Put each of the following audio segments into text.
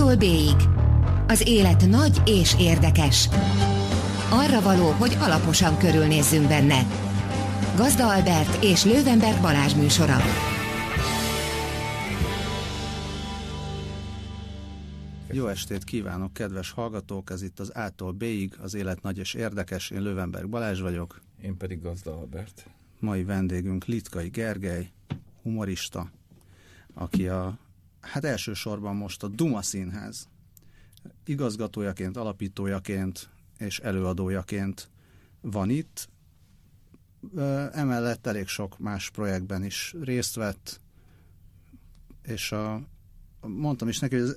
A-tól B-ig. Az élet nagy és érdekes. Arra való, hogy alaposan körülnézzünk benne. Gazda Albert és Lővenberg Balázs műsora. Jó estét kívánok, kedves hallgatók! Ez itt az A-tól B-ig, az élet nagy és érdekes. Én Lővenberg Balázs vagyok. Én pedig Gazda Albert. Mai vendégünk Litkai Gergely, humorista, aki a, hát elsősorban most a Duma Színház igazgatójaként, alapítójaként és előadójaként van itt. Emellett elég sok más projektben is részt vett, és a, mondtam is neki, hogy ez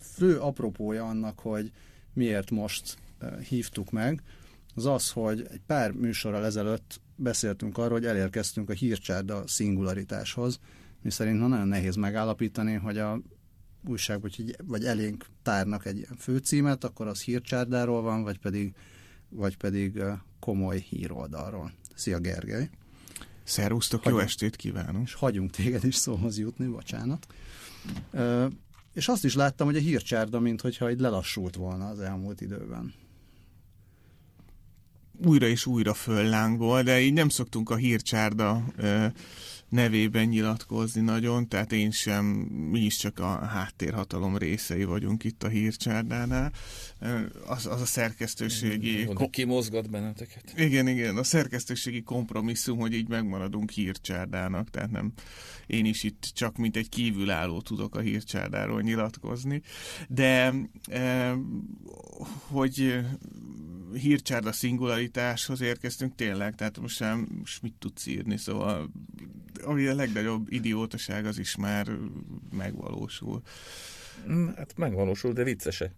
fő apropója annak, hogy miért most hívtuk meg, az az, hogy egy pár műsorral ezelőtt beszéltünk arról, hogy elérkeztünk a hírcsárda szingularitáshoz, mi szerint nagyon nehéz megállapítani, hogy a újság, vagy, vagy elénk tárnak egy ilyen főcímet, akkor az hírcsárdáról van, vagy pedig, vagy pedig komoly híroldalról. Szia Gergely! Szerusztok, hagyunk, jó estét kívánunk! És hagyunk téged is szóhoz jutni, bocsánat. Ö, és azt is láttam, hogy a hírcsárda, mintha egy lelassult volna az elmúlt időben újra és újra föllángol, de így nem szoktunk a hírcsárda nevében nyilatkozni nagyon, tehát én sem, mi is csak a háttérhatalom részei vagyunk itt a hírcsárdánál. Az, az a szerkesztőségi... Kom- ki mozgat benneteket? Igen, igen, a szerkesztőségi kompromisszum, hogy így megmaradunk hírcsárdának, tehát nem én is itt csak mint egy kívülálló tudok a hírcsárdáról nyilatkozni, de hogy hírcsárda szingularitáshoz érkeztünk tényleg, tehát most sem most mit tudsz írni, szóval ami a legnagyobb idiótaság az is már megvalósul. Mm, hát megvalósul, de viccese.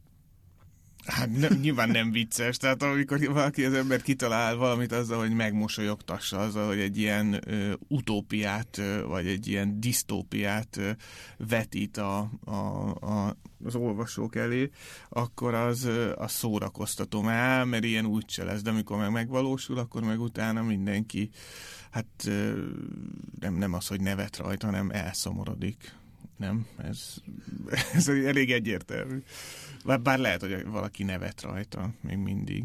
Hát nem, nyilván nem vicces, tehát amikor valaki az ember kitalál valamit azzal, hogy megmosolyogtassa, azzal, hogy egy ilyen ö, utópiát, ö, vagy egy ilyen disztópiát ö, vetít a, a, a, az olvasók elé, akkor az, ö, az szórakoztatom el, mert ilyen úgyse lesz, de amikor meg megvalósul, akkor meg utána mindenki, hát nem, nem az, hogy nevet rajta, hanem elszomorodik. Nem? Ez, ez elég egyértelmű. Bár, bár lehet, hogy valaki nevet rajta még mindig.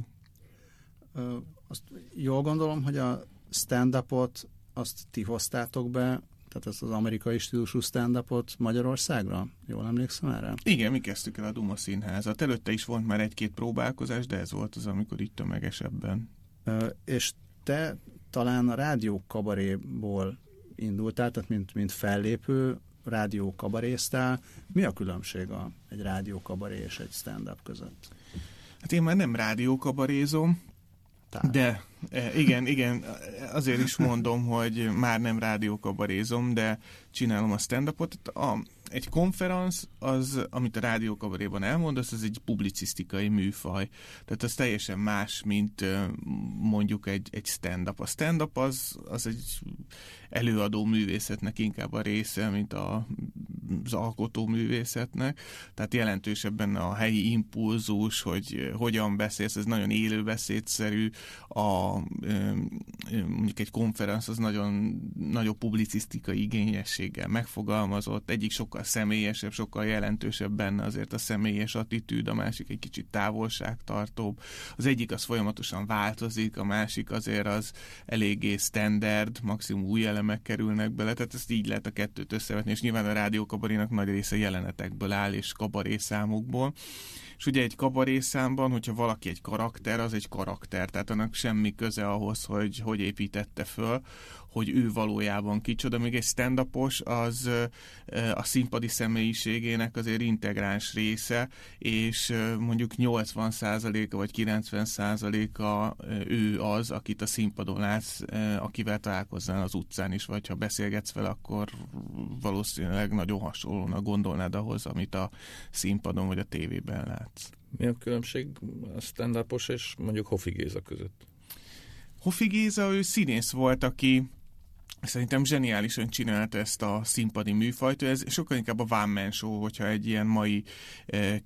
Ö, azt jól gondolom, hogy a stand-upot azt ti hoztátok be, tehát ezt az amerikai stílusú stand-upot Magyarországra? Jól emlékszem erre? Igen, mi kezdtük el a Duma színházat. Előtte is volt már egy-két próbálkozás, de ez volt az, amikor itt tömegesebben. Ö, és te talán a rádió kabaréból indultál, tehát mint, mint fellépő, rádió kabaréztál. Mi a különbség a, egy rádió kabaré és egy stand-up között? Hát én már nem rádió kabarézom, Tehát. de igen, igen, azért is mondom, hogy már nem rádió kabarézom, de csinálom a stand-upot. A, egy konferenc, az, amit a rádiókabaréban elmondasz, az egy publicisztikai műfaj. Tehát az teljesen más, mint mondjuk egy, egy stand-up. A stand-up az, az egy előadó művészetnek inkább a része, mint a, az alkotó művészetnek. Tehát jelentősebben a helyi impulzus, hogy hogyan beszélsz, ez nagyon élőbeszédszerű. A, mondjuk egy konferenc az nagyon nagyobb publicisztikai igényességgel megfogalmazott, egyik sokkal személyesebb, sokkal jelentősebb benne azért a személyes attitűd, a másik egy kicsit távolságtartóbb. Az egyik az folyamatosan változik, a másik azért az eléggé standard, maximum új elemek kerülnek bele, tehát ezt így lehet a kettőt összevetni, és nyilván a rádiókabarinak nagy része jelenetekből áll, és kabarészámokból. És ugye egy kabarészámban, hogyha valaki egy karakter, az egy karakter, tehát annak semmi köze ahhoz, hogy hogy építette föl, hogy ő valójában kicsoda, még egy stand az a színpadi személyiségének azért integráns része, és mondjuk 80%-a vagy 90%-a ő az, akit a színpadon látsz, akivel találkozzál az utcán is, vagy ha beszélgetsz vele, akkor valószínűleg nagyon hasonlóan gondolnád ahhoz, amit a színpadon vagy a tévében látsz. Mi a különbség a stand és mondjuk Hofi Géza között? Hofi Géza, ő színész volt, aki Szerintem zseniálisan csinált ezt a színpadi műfajt, ez sokkal inkább a one man show, hogyha egy ilyen mai eh,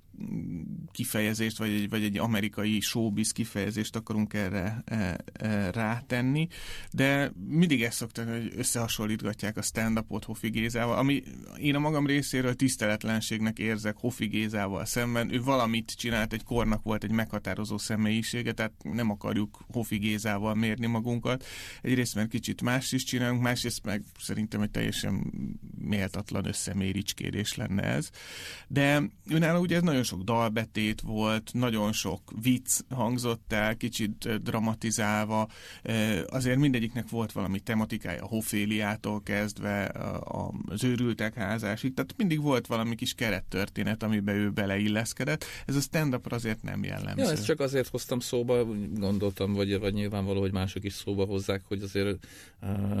kifejezést, vagy egy, vagy egy amerikai showbiz kifejezést akarunk erre eh, eh, rátenni, de mindig ezt szoktam, hogy összehasonlítgatják a stand-upot Hofi Gézával, ami én a magam részéről tiszteletlenségnek érzek Hofi Gézával szemben. Ő valamit csinált, egy kornak volt egy meghatározó személyisége, tehát nem akarjuk Hofi Gézával mérni magunkat. Egyrészt, mert kicsit más is csinálunk, másrészt meg szerintem egy teljesen méltatlan összeméricskérés lenne ez. De önálló ugye ez nagyon sok dalbetét volt, nagyon sok vicc hangzott el, kicsit dramatizálva, azért mindegyiknek volt valami tematikája, a Hoféliától kezdve az őrültek házásig, tehát mindig volt valami kis kerettörténet, amiben ő beleilleszkedett. Ez a stand azért nem jellemző. Ja, ezt csak azért hoztam szóba, gondoltam, vagy, vagy nyilvánvaló, hogy mások is szóba hozzák, hogy azért uh,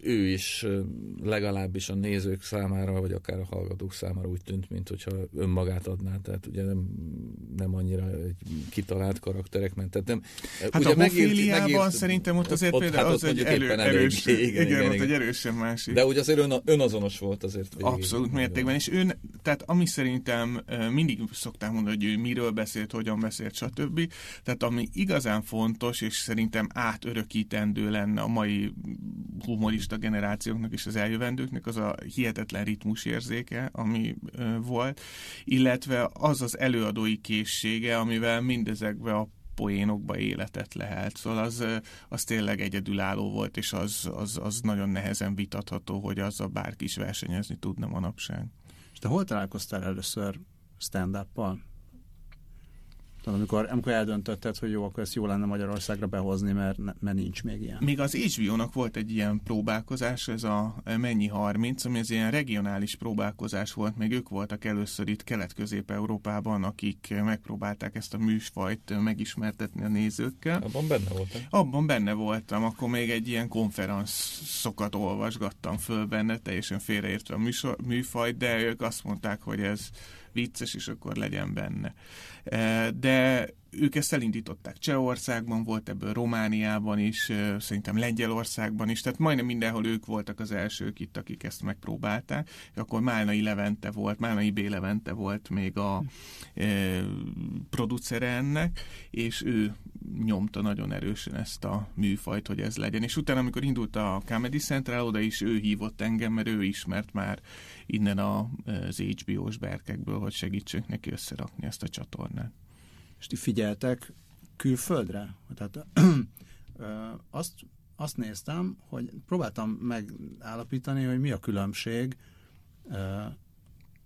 ő is legalábbis a nézők számára, vagy akár a hallgatók számára úgy tűnt, mint hogyha önmagát adná, tehát ugye nem, nem annyira egy kitalált karakterek. Tehát nem, hát ugye a megírt, megírt, szerintem ott azért ott, például hát az egy elő, erős, elég, igen, igen, igen, ott egy erősen másik. De ugye azért ön, önazonos volt azért. Végig, Abszolút mértékben, és ön, tehát ami szerintem mindig szoktam mondani, hogy ő miről beszélt, hogyan beszélt, stb. Tehát ami igazán fontos, és szerintem átörökítendő lenne a mai humorista generációknak és az eljövendőknek az a hihetetlen ritmusérzéke, ami ö, volt, illetve az az előadói készsége, amivel mindezekbe a poénokba életet lehet. Szóval az, az tényleg egyedülálló volt, és az, az, az nagyon nehezen vitatható, hogy az a bárki is versenyezni tudna manapság. És te hol találkoztál először stand-up-pal? Amikor, amikor eldöntötted, hogy jó, akkor ezt jó lenne Magyarországra behozni, mert, mert nincs még ilyen. Még az HBO-nak volt egy ilyen próbálkozás, ez a Mennyi 30, ami ez ilyen regionális próbálkozás volt, még ők voltak először itt Kelet-Közép-Európában, akik megpróbálták ezt a műsfajt megismertetni a nézőkkel. Abban benne voltam. Abban benne voltam, akkor még egy ilyen konferenszokat olvasgattam föl benne, teljesen félreértve a műfajt, de ők azt mondták, hogy ez vicces, és akkor legyen benne. E, de ők ezt elindították. Csehországban volt, ebből Romániában is, e, szerintem Lengyelországban is, tehát majdnem mindenhol ők voltak az elsők itt, akik ezt megpróbálták. Akkor Málnai Levente volt, Málnai B. Levente volt még a e, producere ennek, és ő nyomta nagyon erősen ezt a műfajt, hogy ez legyen. És utána, amikor indult a Comedy Central, oda is ő hívott engem, mert ő ismert már innen az HBO-s berkekből, hogy segítsünk neki összerakni ezt a csatornát. És ti figyeltek külföldre? Tehát azt, azt néztem, hogy próbáltam megállapítani, hogy mi a különbség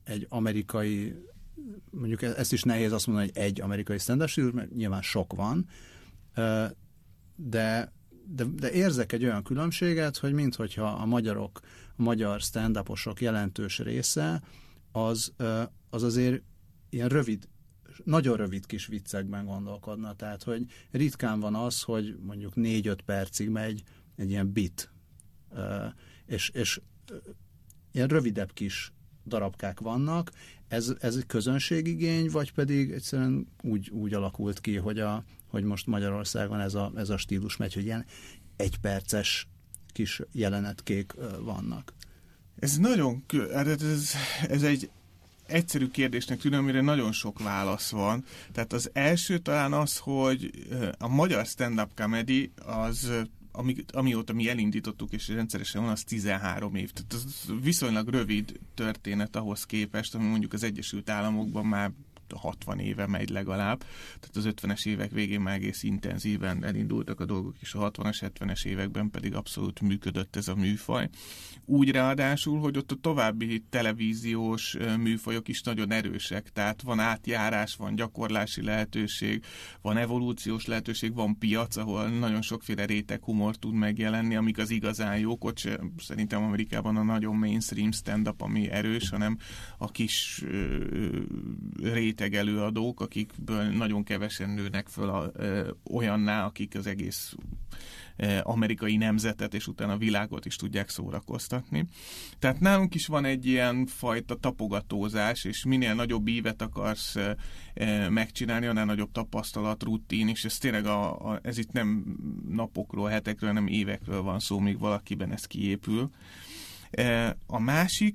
egy amerikai mondjuk e-, ezt is nehéz azt mondani, hogy egy amerikai stand mert nyilván sok van, de, de, de érzek egy olyan különbséget, hogy minthogyha a magyarok, a magyar stand jelentős része, az, az azért ilyen rövid, nagyon rövid kis viccekben gondolkodna. Tehát, hogy ritkán van az, hogy mondjuk négy-öt percig megy egy ilyen bit, és, és ilyen rövidebb kis darabkák vannak. Ez, ez egy közönségigény, vagy pedig egyszerűen úgy, úgy alakult ki, hogy, a, hogy most Magyarországon ez a, ez a stílus megy, hogy ilyen egyperces kis jelenetkék vannak. Ez nagyon, hát ez, ez egy egyszerű kérdésnek tűnő, amire nagyon sok válasz van. Tehát az első talán az, hogy a magyar stand-up comedy az ami, amióta mi elindítottuk, és rendszeresen van, az 13 év. Tehát ez viszonylag rövid történet ahhoz képest, ami mondjuk az Egyesült Államokban már 60 éve megy legalább, tehát az 50-es évek végén már egész intenzíven elindultak a dolgok, és a 60-as, 70-es években pedig abszolút működött ez a műfaj. Úgy ráadásul, hogy ott a további televíziós műfajok is nagyon erősek, tehát van átjárás, van gyakorlási lehetőség, van evolúciós lehetőség, van piac, ahol nagyon sokféle réteg humor tud megjelenni, amik az igazán jók, ott szerintem Amerikában a nagyon mainstream stand-up, ami erős, hanem a kis réteg rengeteg előadók, akikből nagyon kevesen nőnek föl a, ö, olyanná, akik az egész amerikai nemzetet, és utána a világot is tudják szórakoztatni. Tehát nálunk is van egy ilyen fajta tapogatózás, és minél nagyobb ívet akarsz megcsinálni, annál nagyobb tapasztalat, rutin, és ez tényleg a, a, ez itt nem napokról, hetekről, hanem évekről van szó, míg valakiben ez kiépül. A másik,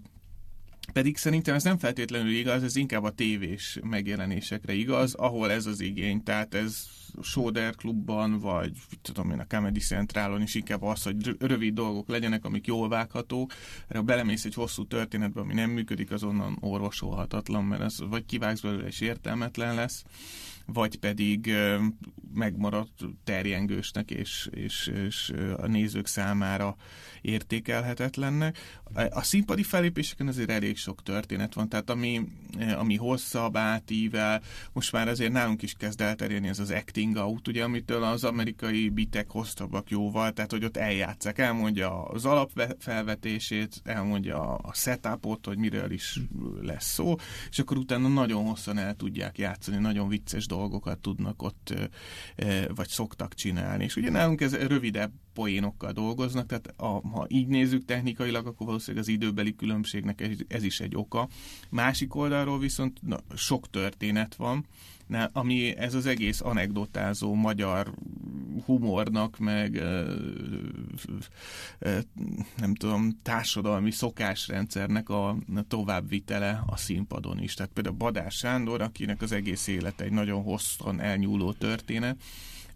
pedig szerintem ez nem feltétlenül igaz, ez inkább a tévés megjelenésekre igaz, ahol ez az igény. Tehát ez Soder klubban, vagy tudom én a Comedy Centralon is inkább az, hogy rövid dolgok legyenek, amik jól vághatók. Erre belemész egy hosszú történetbe, ami nem működik, azonnan orvosolhatatlan, mert az vagy kivágsz belőle és értelmetlen lesz vagy pedig megmaradt terjengősnek és, és, és a nézők számára értékelhetetlennek. A színpadi felépéseken azért elég sok történet van, tehát ami, ami hosszabb, átível, most már azért nálunk is kezd elterjedni ez az acting out, ugye, amitől az amerikai bitek hosszabbak jóval, tehát hogy ott eljátszák, elmondja az alapfelvetését, elmondja a setupot, hogy miről is lesz szó, és akkor utána nagyon hosszan el tudják játszani, nagyon vicces dolgokat tudnak ott, vagy szoktak csinálni. És ugye nálunk ez rövidebb poénokkal dolgoznak, tehát a, ha így nézzük technikailag, akkor valószínűleg az időbeli különbségnek ez, ez is egy oka. Másik oldalról viszont na, sok történet van, ami ez az egész anekdotázó magyar humornak, meg nem tudom, társadalmi szokásrendszernek a továbbvitele a színpadon is. Tehát például Badás Sándor, akinek az egész élete egy nagyon hosszan elnyúló történet,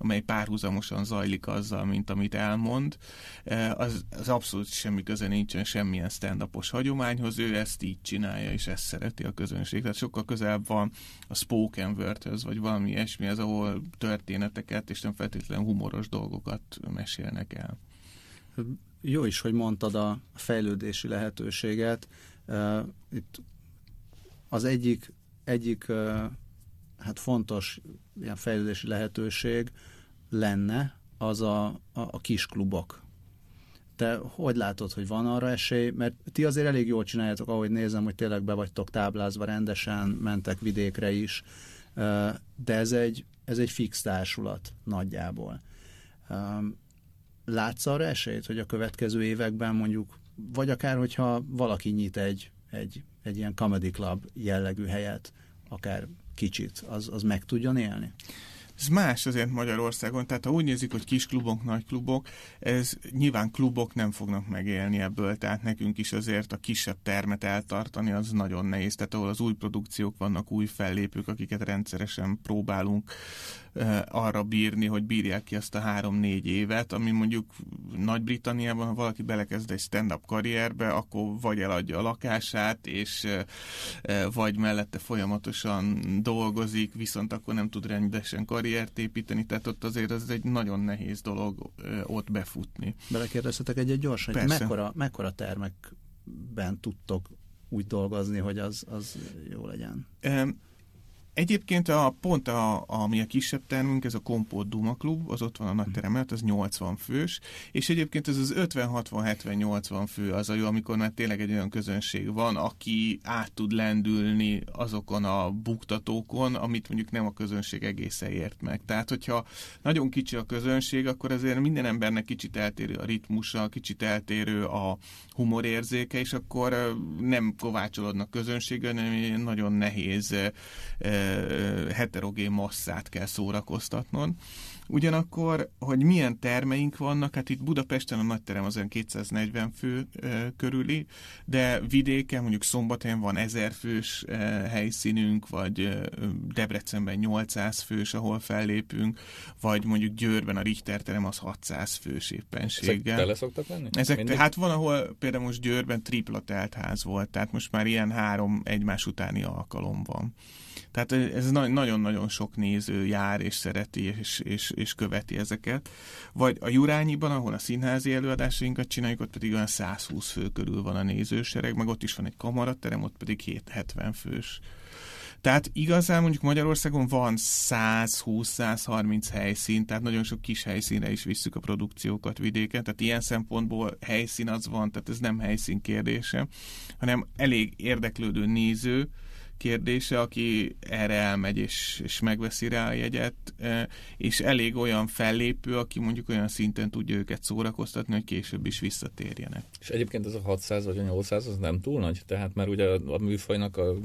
amely párhuzamosan zajlik azzal, mint amit elmond, e, az, az abszolút semmi köze nincsen semmilyen stand hagyományhoz, ő ezt így csinálja, és ezt szereti a közönség. Tehát sokkal közelebb van a spoken wordhöz, vagy valami ilyesmi, az, ahol történeteket és nem feltétlenül humoros dolgokat mesélnek el. Jó is, hogy mondtad a fejlődési lehetőséget. E, itt az egyik, egyik e, hát fontos ilyen fejlődési lehetőség lenne, az a, a, a kis klubok. Te hogy látod, hogy van arra esély? Mert ti azért elég jól csináljátok, ahogy nézem, hogy tényleg be vagytok táblázva rendesen, mentek vidékre is, de ez egy, ez egy fix társulat nagyjából. Látsz arra esélyt, hogy a következő években mondjuk, vagy akár, hogyha valaki nyit egy, egy, egy ilyen comedy club jellegű helyet, akár kicsit, az, az meg tudjon élni? Ez más azért Magyarországon, tehát ha úgy nézik, hogy kis klubok, nagy klubok, ez nyilván klubok nem fognak megélni ebből, tehát nekünk is azért a kisebb termet eltartani az nagyon nehéz, tehát ahol az új produkciók vannak, új fellépők, akiket rendszeresen próbálunk arra bírni, hogy bírják ki azt a három-négy évet, ami mondjuk Nagy-Britanniában, ha valaki belekezd egy stand-up karrierbe, akkor vagy eladja a lakását, és vagy mellette folyamatosan dolgozik, viszont akkor nem tud rendesen karriert építeni, tehát ott azért ez egy nagyon nehéz dolog ott befutni. Belekérdeztetek egy-egy gyorsan, hogy mekkora, mekkora termekben tudtok úgy dolgozni, hogy az, az jó legyen? Egyébként a pont, a, ami a kisebb termünk, ez a Kompót Duma Klub, az ott van a nagy terem az 80 fős, és egyébként ez az 50-60-70-80 fő az a jó, amikor már tényleg egy olyan közönség van, aki át tud lendülni azokon a buktatókon, amit mondjuk nem a közönség egészen ért meg. Tehát, hogyha nagyon kicsi a közönség, akkor azért minden embernek kicsit eltérő a ritmusa, kicsit eltérő a humorérzéke, és akkor nem kovácsolódnak közönségen, hanem nagyon nehéz heterogén masszát kell szórakoztatnod. Ugyanakkor, hogy milyen termeink vannak, hát itt Budapesten a nagy terem az olyan 240 fő e, körüli, de vidéken, mondjuk Szombathelyen van 1000 fős e, helyszínünk, vagy e, Debrecenben 800 fős, ahol fellépünk, vagy mondjuk Győrben a Richter terem az 600 fős éppenséggel. Ezek tele szoktak lenni? Ezek, Mindig? hát van, ahol például most Győrben tripla teltház volt, tehát most már ilyen három egymás utáni alkalom van. Tehát ez nagyon-nagyon sok néző jár és szereti és, és, és követi ezeket. Vagy a Jurányiban, ahol a színházi előadásainkat csináljuk, ott pedig olyan 120 fő körül van a nézősereg, meg ott is van egy kamaraterem, ott pedig 770 fős. Tehát igazán mondjuk Magyarországon van 120-130 helyszín, tehát nagyon sok kis helyszínre is visszük a produkciókat vidéken, tehát ilyen szempontból helyszín az van, tehát ez nem helyszín kérdése, hanem elég érdeklődő néző, kérdése, aki erre elmegy és, és megveszi rá a jegyet, és elég olyan fellépő, aki mondjuk olyan szinten tudja őket szórakoztatni, hogy később is visszatérjenek. És egyébként ez a 600 vagy a 800 az nem túl nagy? Tehát már ugye a, műfajnak a,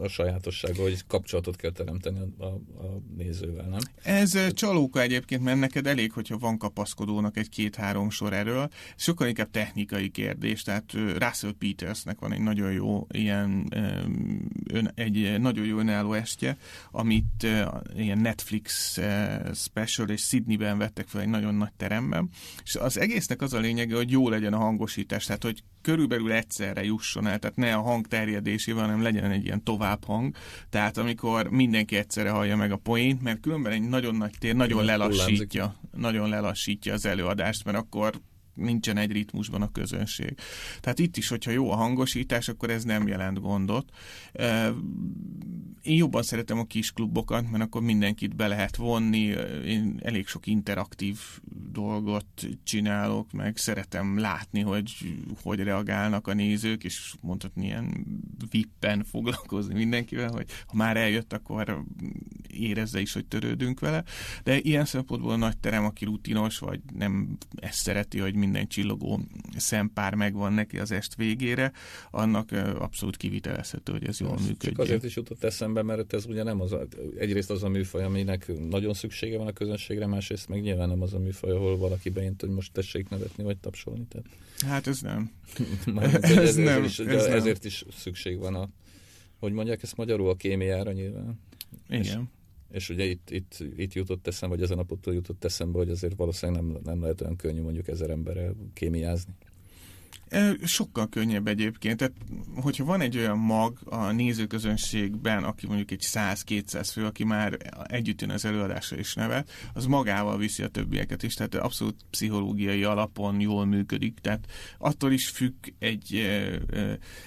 a sajátossága, hogy kapcsolatot kell teremteni a, a, a nézővel, nem? Ez csalóka egyébként, mert neked elég, hogyha van kapaszkodónak egy két-három sor erről. Sokkal inkább technikai kérdés, tehát Russell Petersnek van egy nagyon jó ilyen ön, egy nagyon jó önálló estje, amit ilyen Netflix special és Sydneyben vettek fel egy nagyon nagy teremben, és az egésznek az a lényege, hogy jó legyen a hangosítás, tehát hogy körülbelül egyszerre jusson el, tehát ne a hang terjedésével, hanem legyen egy ilyen továbbhang, tehát amikor mindenki egyszerre hallja meg a poént, mert különben egy nagyon nagy tér nagyon lelassítja, nagyon lelassítja az előadást, mert akkor nincsen egy ritmusban a közönség. Tehát itt is, hogyha jó a hangosítás, akkor ez nem jelent gondot. Én jobban szeretem a kis klubokat, mert akkor mindenkit be lehet vonni, én elég sok interaktív dolgot csinálok, meg szeretem látni, hogy hogy reagálnak a nézők, és mondhatni ilyen vippen foglalkozni mindenkivel, hogy ha már eljött, akkor érezze is, hogy törődünk vele. De ilyen szempontból a nagy terem, aki rutinos, vagy nem ezt szereti, hogy minden csillogó szempár megvan neki az est végére, annak abszolút kivitelezhető, hogy ez jól működik. Csak azért is jutott eszembe, mert ez ugye nem az egyrészt az a műfaj, aminek nagyon szüksége van a közönségre, másrészt meg nyilván nem az a műfaj, ahol valaki beint, hogy most tessék nevetni vagy tapsolni. Tehát... Hát ez nem. ez, ez, nem, is, ez ezért nem. is szükség van a, hogy mondják ezt magyarul, a kémiára nyilván. Igen. És ugye itt, itt, itt jutott eszembe, vagy ezen a napottól jutott eszembe, hogy azért valószínűleg nem, nem lehet olyan könnyű mondjuk ezer emberrel kémiázni. Sokkal könnyebb egyébként. Tehát, hogyha van egy olyan mag a nézőközönségben, aki mondjuk egy 100-200 fő, aki már együtt jön az előadásra is nevet, az magával viszi a többieket is, tehát abszolút pszichológiai alapon jól működik. Tehát attól is függ egy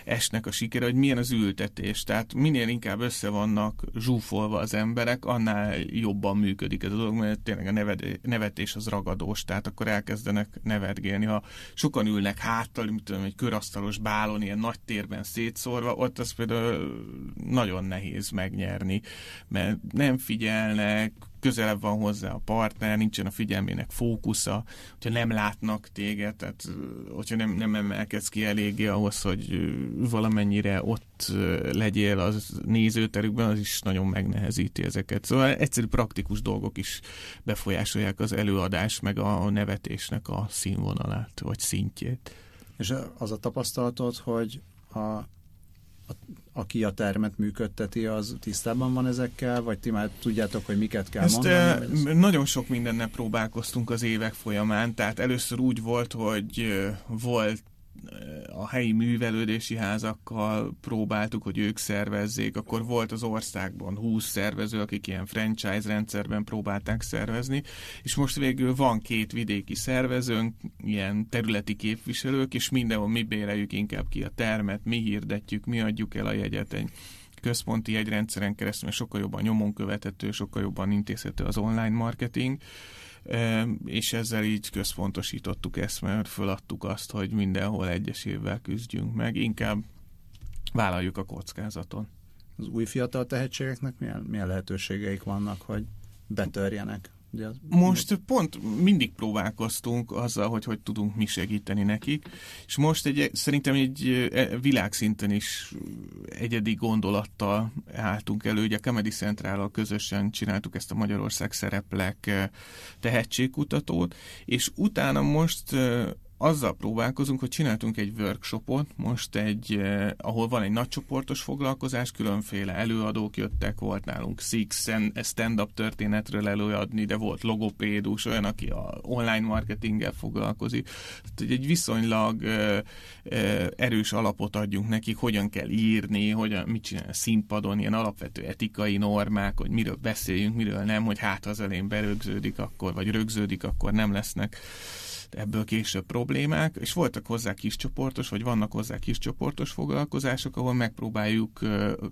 esnek a sikere, hogy milyen az ültetés. Tehát minél inkább össze vannak zsúfolva az emberek, annál jobban működik ez a dolog, mert tényleg a nevetés az ragadós, tehát akkor elkezdenek nevetgélni. Ha sokan ülnek háttal, mit tudom, egy körasztalos bálon, ilyen nagy térben szétszórva, ott az például nagyon nehéz megnyerni, mert nem figyelnek, közelebb van hozzá a partner, nincsen a figyelmének fókusza, hogyha nem látnak téged, tehát hogyha nem, nem emelkedsz ki eléggé ahhoz, hogy valamennyire ott legyél az nézőterükben, az is nagyon megnehezíti ezeket. Szóval egyszerű praktikus dolgok is befolyásolják az előadás, meg a nevetésnek a színvonalát, vagy szintjét. És az a tapasztalatod, hogy a, a, aki a termet működteti, az tisztában van ezekkel, vagy ti már tudjátok, hogy miket kell Ezt mondani? Ez... Nagyon sok mindennel próbálkoztunk az évek folyamán, tehát először úgy volt, hogy volt a helyi művelődési házakkal próbáltuk, hogy ők szervezzék, akkor volt az országban 20 szervező, akik ilyen franchise rendszerben próbálták szervezni, és most végül van két vidéki szervezőnk, ilyen területi képviselők, és mindenhol mi béreljük inkább ki a termet, mi hirdetjük, mi adjuk el a jegyet egy központi jegyrendszeren keresztül, mert sokkal jobban nyomon követhető, sokkal jobban intézhető az online marketing, és ezzel így központosítottuk ezt, mert föladtuk azt, hogy mindenhol egyesével küzdjünk meg, inkább vállaljuk a kockázaton. Az új fiatal tehetségeknek milyen, milyen lehetőségeik vannak, hogy betörjenek? Most pont mindig próbálkoztunk azzal, hogy hogy tudunk mi segíteni nekik, és most egy, szerintem egy e, világszinten is egyedi gondolattal álltunk elő. Ugye a Comedy central közösen csináltuk ezt a Magyarország szereplek e, tehetségkutatót, és utána most e, azzal próbálkozunk, hogy csináltunk egy workshopot, most egy, eh, ahol van egy nagycsoportos foglalkozás, különféle előadók jöttek, volt nálunk Six stand-up történetről előadni, de volt logopédus, olyan, aki a online marketinggel foglalkozik. Tehát egy viszonylag eh, eh, erős alapot adjunk nekik, hogyan kell írni, hogyan, mit csinál a színpadon, ilyen alapvető etikai normák, hogy miről beszéljünk, miről nem, hogy hát az elén berögződik akkor, vagy rögződik, akkor nem lesznek ebből később problémák, és voltak hozzá kiscsoportos, vagy vannak hozzá kiscsoportos foglalkozások, ahol megpróbáljuk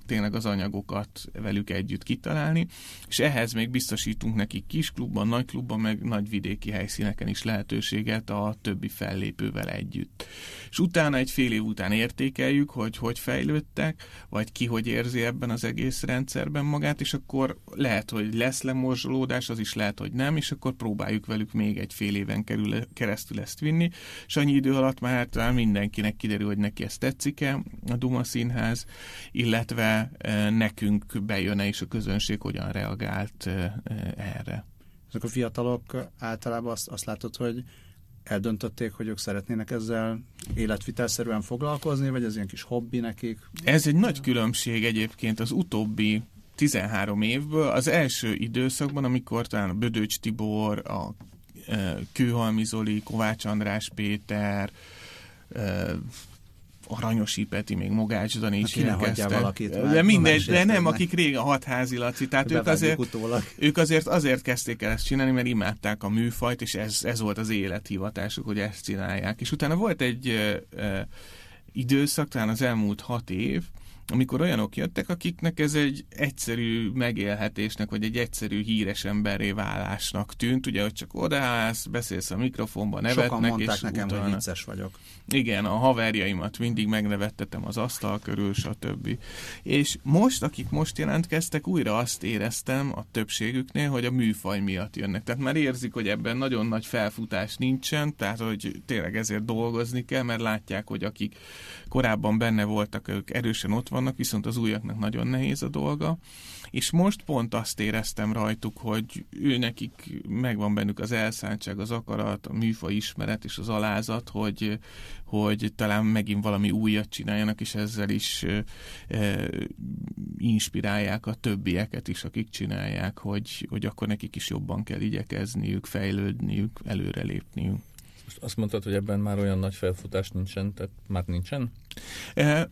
tényleg az anyagokat velük együtt kitalálni, és ehhez még biztosítunk nekik kis klubban, nagy klubban, meg nagy vidéki helyszíneken is lehetőséget a többi fellépővel együtt. És utána egy fél év után értékeljük, hogy hogy fejlődtek, vagy ki hogy érzi ebben az egész rendszerben magát, és akkor lehet, hogy lesz lemorzsolódás, az is lehet, hogy nem, és akkor próbáljuk velük még egy fél éven kerül, keresztül ezt vinni, és annyi idő alatt már hát mindenkinek kiderül, hogy neki ez tetszik-e, a Duma Színház, illetve e, nekünk bejön-e is a közönség, hogyan reagált e, e, erre. Ezek a fiatalok általában azt, azt látod, hogy eldöntötték, hogy ők szeretnének ezzel életvitelszerűen foglalkozni, vagy ez ilyen kis hobbi nekik? Ez egy nagy különbség egyébként az utóbbi 13 évből. Az első időszakban, amikor talán a Bödöcs Tibor, a Kőhalmi Zoli, Kovács András Péter, Aranyos Peti, még Mogács Dani is jelentkeztek. valakit. De mindegy, de nem, akik régen hatházi Laci. Tehát ők azért, ők azért azért kezdték el ezt csinálni, mert imádták a műfajt, és ez, ez volt az élethivatásuk, hogy ezt csinálják. És utána volt egy ö, ö, időszak, talán az elmúlt hat év, amikor olyanok jöttek, akiknek ez egy egyszerű megélhetésnek, vagy egy egyszerű híres emberré válásnak tűnt, ugye, hogy csak odaállsz, beszélsz a mikrofonba, nevetnek, Sokan mondták és nekem, utána... hogy vicces vagyok. Igen, a haverjaimat mindig megnevettetem az asztal körül, stb. És most, akik most jelentkeztek, újra azt éreztem a többségüknél, hogy a műfaj miatt jönnek. Tehát már érzik, hogy ebben nagyon nagy felfutás nincsen, tehát hogy tényleg ezért dolgozni kell, mert látják, hogy akik korábban benne voltak, ők erősen ott vannak, viszont az újaknak nagyon nehéz a dolga és most pont azt éreztem rajtuk, hogy ő nekik megvan bennük az elszántság, az akarat, a műfa ismeret és az alázat, hogy, hogy talán megint valami újat csináljanak, és ezzel is e, inspirálják a többieket is, akik csinálják, hogy, hogy akkor nekik is jobban kell igyekezniük, fejlődniük, előrelépniük. Most azt mondtad, hogy ebben már olyan nagy felfutás nincsen, tehát már nincsen?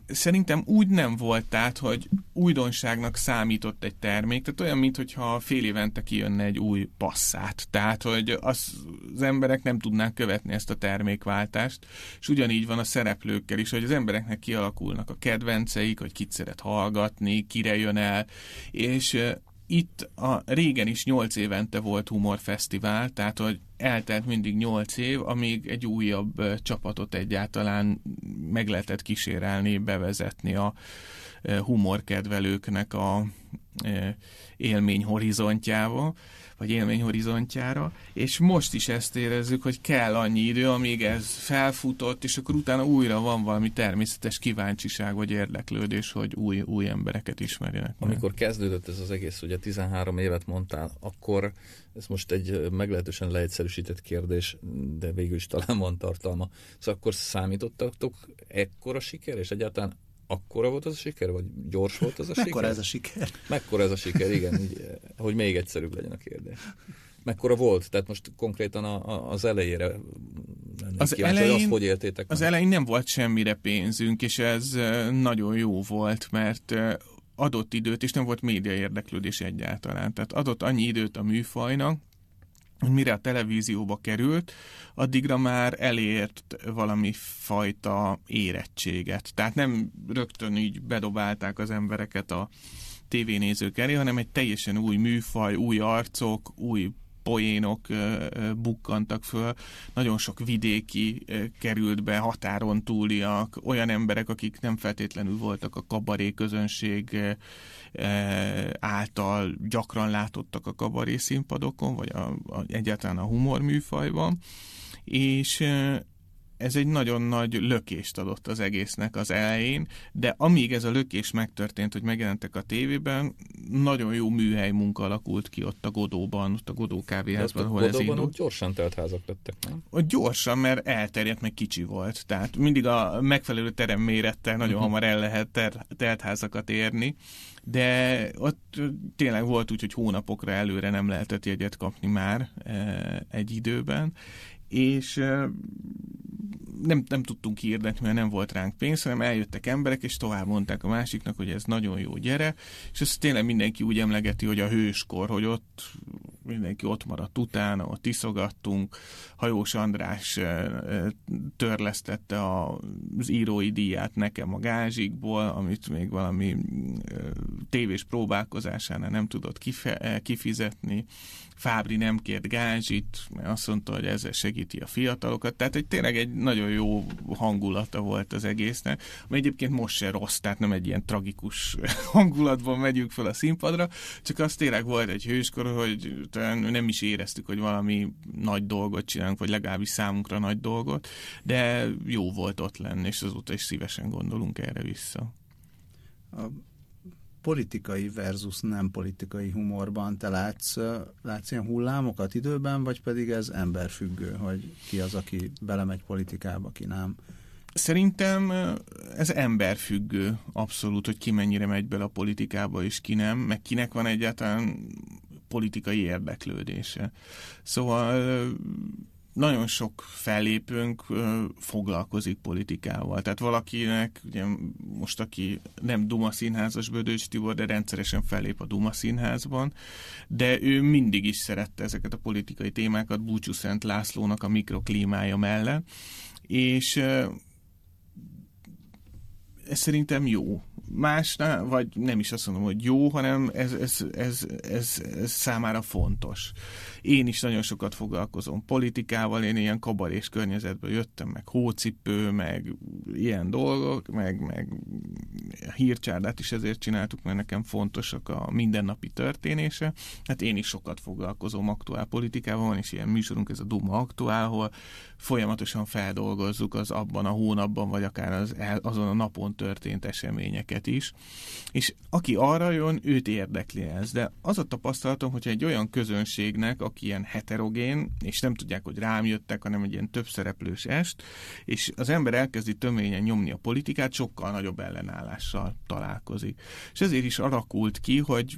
Szerintem úgy nem volt, tehát, hogy újdonságnak számított egy termék, tehát olyan, mintha fél évente kijönne egy új passzát. Tehát, hogy az, az emberek nem tudnák követni ezt a termékváltást, és ugyanígy van a szereplőkkel is, hogy az embereknek kialakulnak a kedvenceik, hogy kit szeret hallgatni, kire jön el, és itt a régen is 8 évente volt humorfesztivál, tehát hogy eltelt mindig 8 év, amíg egy újabb csapatot egyáltalán meg lehetett kísérelni, bevezetni a humorkedvelőknek a élmény horizontjába vagy élményhorizontjára, és most is ezt érezzük, hogy kell annyi idő, amíg ez felfutott, és akkor utána újra van valami természetes kíváncsiság vagy érdeklődés, hogy új, új embereket ismerjenek. Amikor kezdődött ez az egész, ugye 13 évet mondtál, akkor ez most egy meglehetősen leegyszerűsített kérdés, de végül is talán van tartalma. Szóval akkor számítottatok ekkora siker, és egyáltalán akkora volt az a siker, vagy gyors volt az a Mekkora siker? Mekkora ez a siker? Mekkora ez a siker, igen, így, eh, hogy még egyszerűbb legyen a kérdés. Mekkora volt? Tehát most konkrétan a, a, az elejére az kíváncsi, elején, azt hogy éltétek Az meg? elején nem volt semmire pénzünk, és ez eh, nagyon jó volt, mert eh, adott időt, és nem volt média érdeklődés egyáltalán. Tehát adott annyi időt a műfajnak, hogy mire a televízióba került, addigra már elért valami fajta érettséget. Tehát nem rögtön így bedobálták az embereket a tévénézők elé, hanem egy teljesen új műfaj, új arcok, új poénok bukkantak föl, nagyon sok vidéki került be, határon túliak, olyan emberek, akik nem feltétlenül voltak a kabaré közönség által gyakran látottak a kabaré színpadokon, vagy a, a, egyáltalán a humor műfajban, és ez egy nagyon nagy lökést adott az egésznek az elején, de amíg ez a lökés megtörtént, hogy megjelentek a tévében, nagyon jó műhely munka alakult ki ott a Godóban, ott a Godó kávéházban, ahol ez indult. gyorsan teltházak lettek, nem? Ott gyorsan, mert elterjedt, meg kicsi volt. Tehát mindig a megfelelő terem mérettel nagyon uh-huh. hamar el lehet ter- teltházakat érni, de ott tényleg volt úgy, hogy hónapokra előre nem lehetett jegyet kapni már e, egy időben, és nem, nem tudtunk hirdetni, mert nem volt ránk pénz, hanem eljöttek emberek, és tovább mondták a másiknak, hogy ez nagyon jó, gyere, és ezt tényleg mindenki úgy emlegeti, hogy a hőskor, hogy ott mindenki ott maradt utána, ott iszogattunk, Hajós András törlesztette az írói díját nekem a gázsikból, amit még valami tévés próbálkozásánál nem tudott kifizetni, Fábri nem kért gázsit, mert azt mondta, hogy ezzel segíti a fiatalokat. Tehát egy, tényleg egy nagyon jó hangulata volt az egésznek, ami egyébként most se rossz, tehát nem egy ilyen tragikus hangulatban megyünk fel a színpadra, csak az tényleg volt egy hőskor, hogy nem is éreztük, hogy valami nagy dolgot csinálunk, vagy legalábbis számunkra nagy dolgot, de jó volt ott lenni, és azóta is szívesen gondolunk erre vissza. A politikai versus nem politikai humorban te látsz, látsz ilyen hullámokat időben, vagy pedig ez emberfüggő, hogy ki az, aki belemegy politikába, ki nem? Szerintem ez emberfüggő abszolút, hogy ki mennyire megy bele a politikába, és ki nem, meg kinek van egyáltalán politikai érdeklődése. Szóval nagyon sok fellépőnk foglalkozik politikával. Tehát valakinek, ugye most aki nem Duma színházas Bödős Tibor, de rendszeresen fellép a Duma színházban, de ő mindig is szerette ezeket a politikai témákat Búcsú Szent Lászlónak a mikroklímája mellett, és ez szerintem jó másnál, vagy nem is azt mondom, hogy jó, hanem ez, ez, ez, ez, ez számára fontos. Én is nagyon sokat foglalkozom politikával, én ilyen kabarés környezetből jöttem, meg hócipő, meg ilyen dolgok, meg, meg hírcsárdát is ezért csináltuk, mert nekem fontosak a mindennapi történése. Hát én is sokat foglalkozom aktuál politikával, van is ilyen műsorunk, ez a Duma Aktuál, ahol folyamatosan feldolgozzuk az abban a hónapban, vagy akár az, azon a napon történt eseményeket is. És aki arra jön, őt érdekli ez. De az a tapasztalatom, hogy egy olyan közönségnek, aki ilyen heterogén, és nem tudják, hogy rám jöttek, hanem egy ilyen többszereplős est, és az ember elkezdi töményen nyomni a politikát, sokkal nagyobb ellenállással találkozik. És ezért is alakult ki, hogy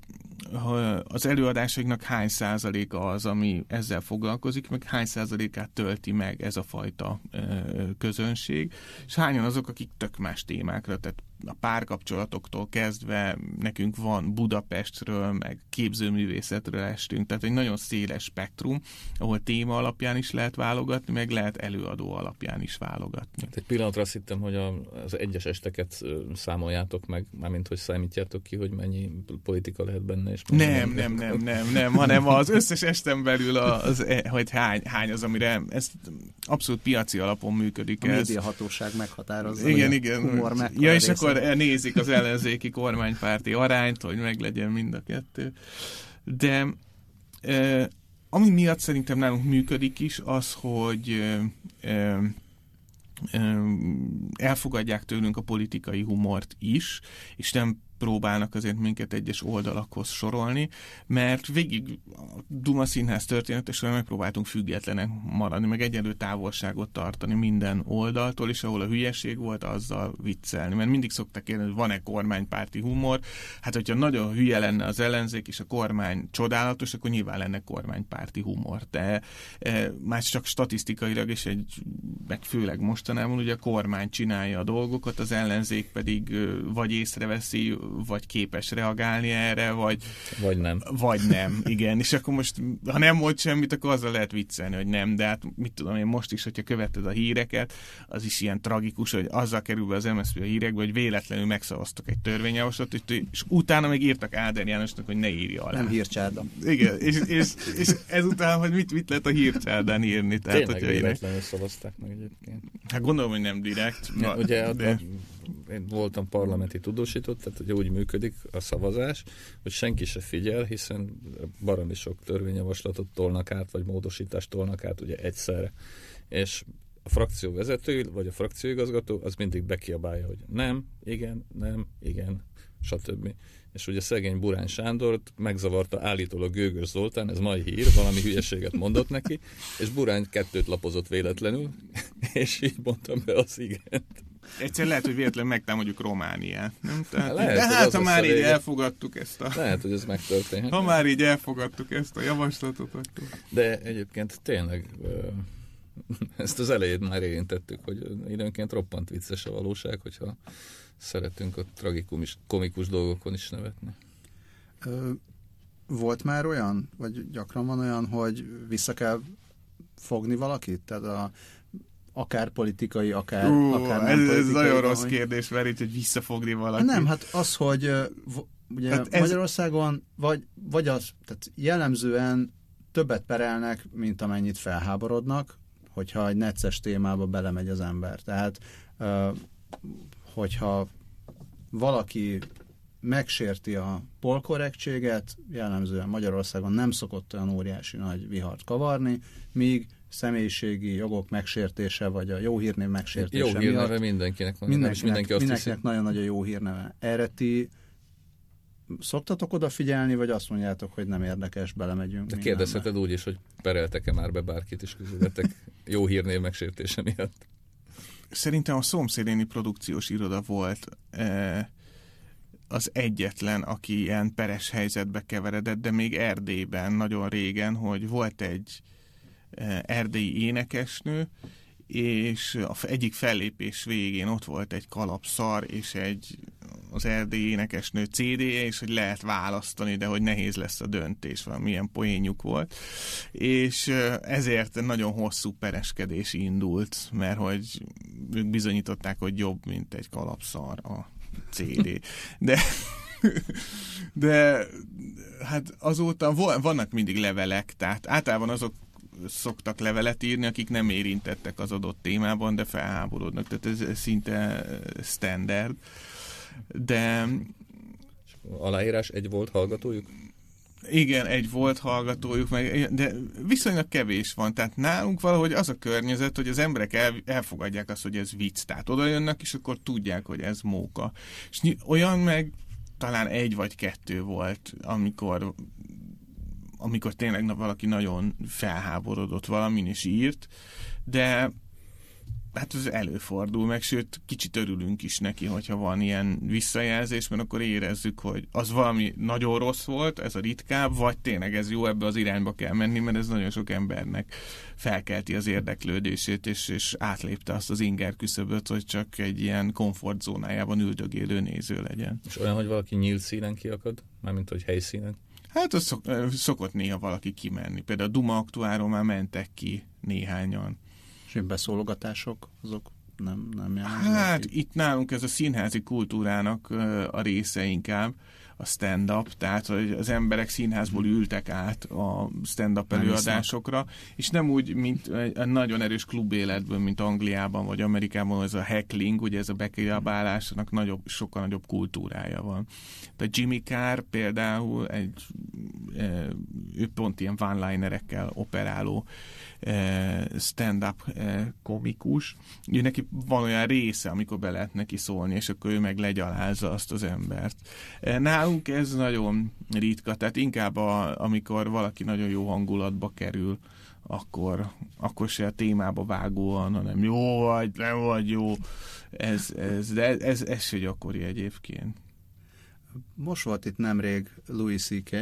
az előadásoknak hány százaléka az, ami ezzel foglalkozik, meg hány százalékát tölti meg ez a fajta közönség, és hányan azok, akik tök más témákra, tehát a párkapcsolatoktól kezdve nekünk van Budapestről, meg képzőművészetről estünk, tehát egy nagyon széles spektrum, ahol téma alapján is lehet válogatni, meg lehet előadó alapján is válogatni. Hát egy pillanatra azt hittem, hogy az egyes esteket számoljátok meg, mármint hogy számítjátok ki, hogy mennyi politika lehet benne. És nem, nem, nem, nem, nem, hanem az összes esten belül az, e, hogy hány, hány az, amire ez abszolút piaci alapon működik. A médiahatóság meghatározza. Igen, igen. Ja, és akkor akkor nézik az ellenzéki kormánypárti arányt, hogy meglegyen mind a kettő. De ami miatt szerintem nálunk működik is, az, hogy elfogadják tőlünk a politikai humort is, és nem próbálnak azért minket egyes oldalakhoz sorolni, mert végig a Duma Színház történetesen megpróbáltunk függetlenek maradni, meg egyenlő távolságot tartani minden oldaltól, és ahol a hülyeség volt, azzal viccelni. Mert mindig szoktak kérdezni, hogy van-e kormánypárti humor. Hát, hogyha nagyon hülye lenne az ellenzék, és a kormány csodálatos, akkor nyilván lenne kormánypárti humor. De e, már csak statisztikailag, és egy, meg főleg mostanában, ugye a kormány csinálja a dolgokat, az ellenzék pedig vagy észreveszi, vagy képes reagálni erre, vagy... Vagy nem. Vagy nem, igen. És akkor most, ha nem volt semmit, akkor azzal lehet viccelni, hogy nem, de hát mit tudom én most is, hogyha követed a híreket, az is ilyen tragikus, hogy azzal kerül be az MSZP a hírekbe, hogy véletlenül megszavaztak egy törvényjavaslatot, és utána meg írtak Áder Jánosnak, hogy ne írja alá. Nem hírcsárda. Igen, és, és, és ezután, hogy mit, mit lehet a hírcsárdán írni. Tehát, Tényleg véletlenül szavazták meg egyébként. Hát gondolom, hogy nem direkt. Ja, ugye de... a, én voltam parlamenti tudósított, tehát ugye úgy működik a szavazás, hogy senki se figyel, hiszen baromi sok törvényjavaslatot tolnak át, vagy módosítást tolnak át ugye egyszerre. És a frakció vezető, vagy a frakcióigazgató az mindig bekiabálja, hogy nem, igen, nem, igen, stb. És ugye szegény Burány Sándort megzavarta állítólag Gőgös Zoltán, ez mai hír, valami hülyeséget mondott neki, és Burány kettőt lapozott véletlenül, és így mondtam be az igent. Egyszer lehet, hogy véletlenül megtámadjuk Romániát. Nem? Tehát, lehet, de hát, ha már így elfogadtuk ezt a... Lehet, hogy ez megtörténhet. Ha már így elfogadtuk ezt a javaslatot, akkor... De egyébként tényleg ezt az elejét már érintettük, hogy időnként roppant vicces a valóság, hogyha szeretünk a tragikus, komikus dolgokon is nevetni. volt már olyan, vagy gyakran van olyan, hogy vissza kell fogni valakit? Tehát a, akár politikai, akár, uh, akár nem ez, politikai. ez nagyon rossz hogy... kérdés, mert itt, hogy visszafogni valakit. Nem, hát az, hogy ugye hát ez... Magyarországon vagy, vagy az, tehát jellemzően többet perelnek, mint amennyit felháborodnak, hogyha egy necces témába belemegy az ember. Tehát, hogyha valaki megsérti a polkorrektséget, jellemzően Magyarországon nem szokott olyan óriási nagy vihart kavarni, míg személyiségi jogok megsértése, vagy a jó hírnév megsértése Jó hírneve miatt, mindenkinek van. Mindenkinek, mindenki azt mindenkinek nagyon nagy a jó hírneve. Erre ti szoktatok odafigyelni, vagy azt mondjátok, hogy nem érdekes, belemegyünk? De kérdezheted úgy is, hogy pereltek-e már be bárkit is közületek jó hírnév megsértése miatt? Szerintem a szomszédéni produkciós iroda volt eh, az egyetlen, aki ilyen peres helyzetbe keveredett, de még Erdélyben nagyon régen, hogy volt egy eh, erdélyi énekesnő, és a egyik fellépés végén ott volt egy kalapszar, és egy az erdélyi énekesnő CD-je, és hogy lehet választani, de hogy nehéz lesz a döntés, valamilyen poénjuk volt. És ezért nagyon hosszú pereskedés indult, mert hogy ők bizonyították, hogy jobb, mint egy kalapszar a CD. De de hát azóta vannak mindig levelek, tehát általában azok szoktak levelet írni, akik nem érintettek az adott témában, de felháborodnak. Tehát ez szinte standard. De... Aláírás egy volt hallgatójuk? Igen, egy volt hallgatójuk, meg, de viszonylag kevés van. Tehát nálunk valahogy az a környezet, hogy az emberek el, elfogadják azt, hogy ez vicc. Tehát oda jönnek, és akkor tudják, hogy ez móka. És olyan meg talán egy vagy kettő volt, amikor amikor tényleg na, valaki nagyon felháborodott valamin és írt, de hát ez előfordul, meg sőt, kicsit örülünk is neki, hogyha van ilyen visszajelzés, mert akkor érezzük, hogy az valami nagyon rossz volt, ez a ritkább, vagy tényleg ez jó, ebbe az irányba kell menni, mert ez nagyon sok embernek felkelti az érdeklődését, és, és átlépte azt az inger küszöböt, hogy csak egy ilyen komfortzónájában üldögélő néző legyen. És olyan, hogy valaki nyílt színen kiakad? Mármint, hogy helyszínen? Hát az szok, szokott néha valaki kimenni. Például a Duma aktuáról már mentek ki néhányan. És beszólogatások, azok nem, nem jelennek? Hát itt nálunk ez a színházi kultúrának a része inkább a stand-up, tehát hogy az emberek színházból ültek át a stand-up előadásokra, és nem úgy, mint egy nagyon erős klubéletből, mint Angliában vagy Amerikában, ez a heckling, ugye ez a bekiabálásnak nagyobb, sokkal nagyobb kultúrája van. De Jimmy Carr például egy, e, ő pont ilyen one-linerekkel operáló stand-up e, komikus. Ő neki van olyan része, amikor be lehet neki szólni, és akkor ő meg legyalázza azt az embert. Nálunk nálunk ez nagyon ritka, tehát inkább a, amikor valaki nagyon jó hangulatba kerül, akkor, akkor se a témába vágóan, hanem jó vagy, nem vagy jó. Ez, ez, de ez, ez se gyakori egyébként. Most volt itt nemrég Louis C.K.,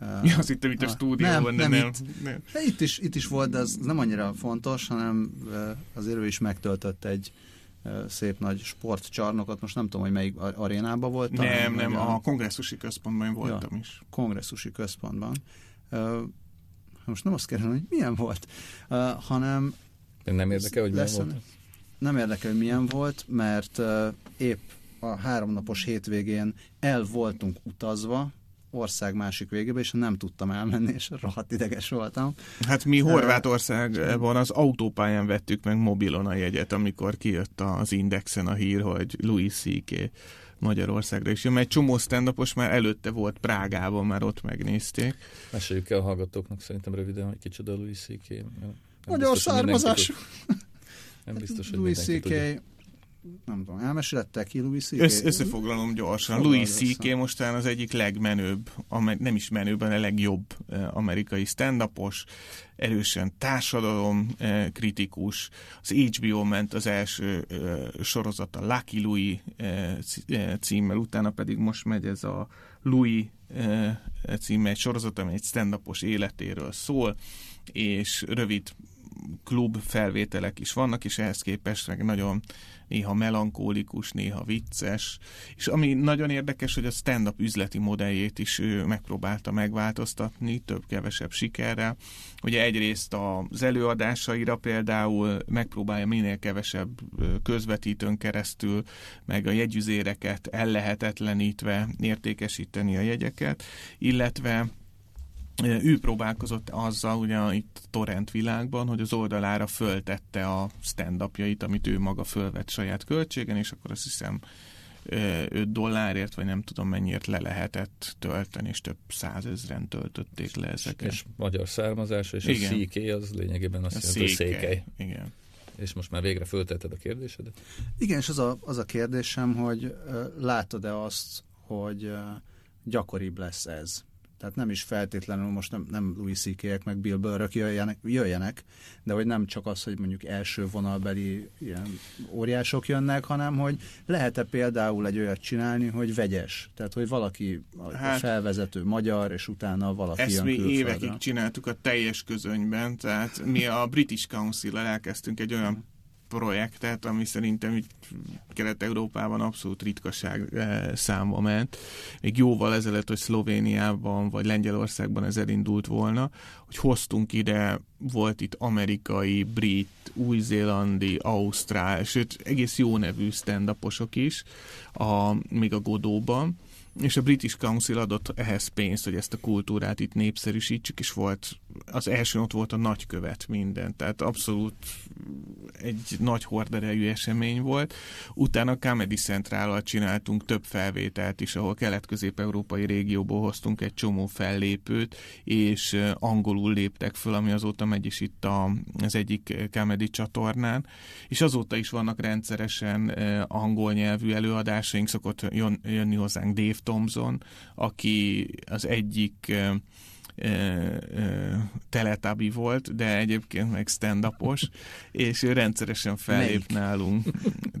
Ja, azt hittem itt a stúdióban, de nem. nem, itt, nem. Itt, is, itt is volt, de ez nem annyira fontos, hanem azért ő is megtöltött egy szép nagy sportcsarnokot, most nem tudom, hogy melyik arénában voltam. Nem, nem, a, a kongresszusi központban voltam ja, is. Kongresszusi központban. Most nem azt kérdezem, hogy milyen volt, hanem... Nem érdekel, hogy milyen volt? Nem érdekel, hogy milyen volt, mert épp a háromnapos hétvégén el voltunk utazva, ország másik végébe, és nem tudtam elmenni, és rohadt ideges voltam. Hát mi Horvátországban az autópályán vettük meg mobilon a jegyet, amikor kijött az Indexen a hír, hogy Louis C.K. Magyarországra is jön, mert egy csomó stand már előtte volt Prágában, már ott megnézték. Meséljük el a hallgatóknak szerintem röviden, hogy kicsoda Louis C.K. Magyar származású. Nem biztos, hogy Louis C.K nem tudom, elmesélettek ki Louis C.K.? Össze, összefoglalom gyorsan. Foglalj Louis C.K. mostán az egyik legmenőbb, nem is menőbb, hanem a legjobb eh, amerikai stand erősen társadalom eh, kritikus. Az HBO ment az első eh, sorozata Lucky Louis címmel, utána pedig most megy ez a Louis címmel egy sorozat, amely egy stand életéről szól, és rövid klub felvételek is vannak, és ehhez képest meg nagyon néha melankólikus, néha vicces, és ami nagyon érdekes, hogy a stand-up üzleti modelljét is ő megpróbálta megváltoztatni, több-kevesebb sikerrel. Ugye egyrészt az előadásaira például megpróbálja minél kevesebb közvetítőn keresztül, meg a jegyüzéreket ellehetetlenítve értékesíteni a jegyeket, illetve ő próbálkozott azzal, ugye itt torrent világban, hogy az oldalára föltette a stand amit ő maga fölvett saját költségen, és akkor azt hiszem 5 dollárért, vagy nem tudom mennyiért le lehetett tölteni, és több százezren töltötték le ezeket. És magyar származás, és Igen. a székely az lényegében azt a jelenti, székely. székely. Igen. És most már végre föltetted a kérdésedet? Igen, és az a, az a kérdésem, hogy látod-e azt, hogy gyakoribb lesz ez? Tehát nem is feltétlenül most nem, nem Louis ck meg Bill Burrök jöjjenek, jöjjenek, de hogy nem csak az, hogy mondjuk első vonalbeli ilyen óriások jönnek, hanem hogy lehet-e például egy olyat csinálni, hogy vegyes. Tehát, hogy valaki hát, felvezető magyar, és utána valaki ezt jön mi évekig csináltuk a teljes közönyben, tehát mi a British Council-el elkezdtünk egy olyan projektet, ami szerintem itt Kelet-Európában abszolút ritkaság eh, számba ment. Még jóval ezelőtt, hogy Szlovéniában vagy Lengyelországban ez elindult volna, hogy hoztunk ide, volt itt amerikai, brit, új-zélandi, ausztrál, sőt egész jó nevű stand is, a, még a Godóban, és a British Council adott ehhez pénzt, hogy ezt a kultúrát itt népszerűsítsük, és volt, az első ott volt a nagykövet minden, tehát abszolút egy nagy horderejű esemény volt. Utána Comedy central csináltunk több felvételt is, ahol kelet-közép-európai régióból hoztunk egy csomó fellépőt, és angolul léptek föl, ami azóta megy is itt a, az egyik Comedy csatornán, és azóta is vannak rendszeresen angol nyelvű előadásaink, szokott jönni hozzánk Dave Thompson, aki az egyik teletabi volt, de egyébként meg stand és ő rendszeresen fellép Melyik? nálunk.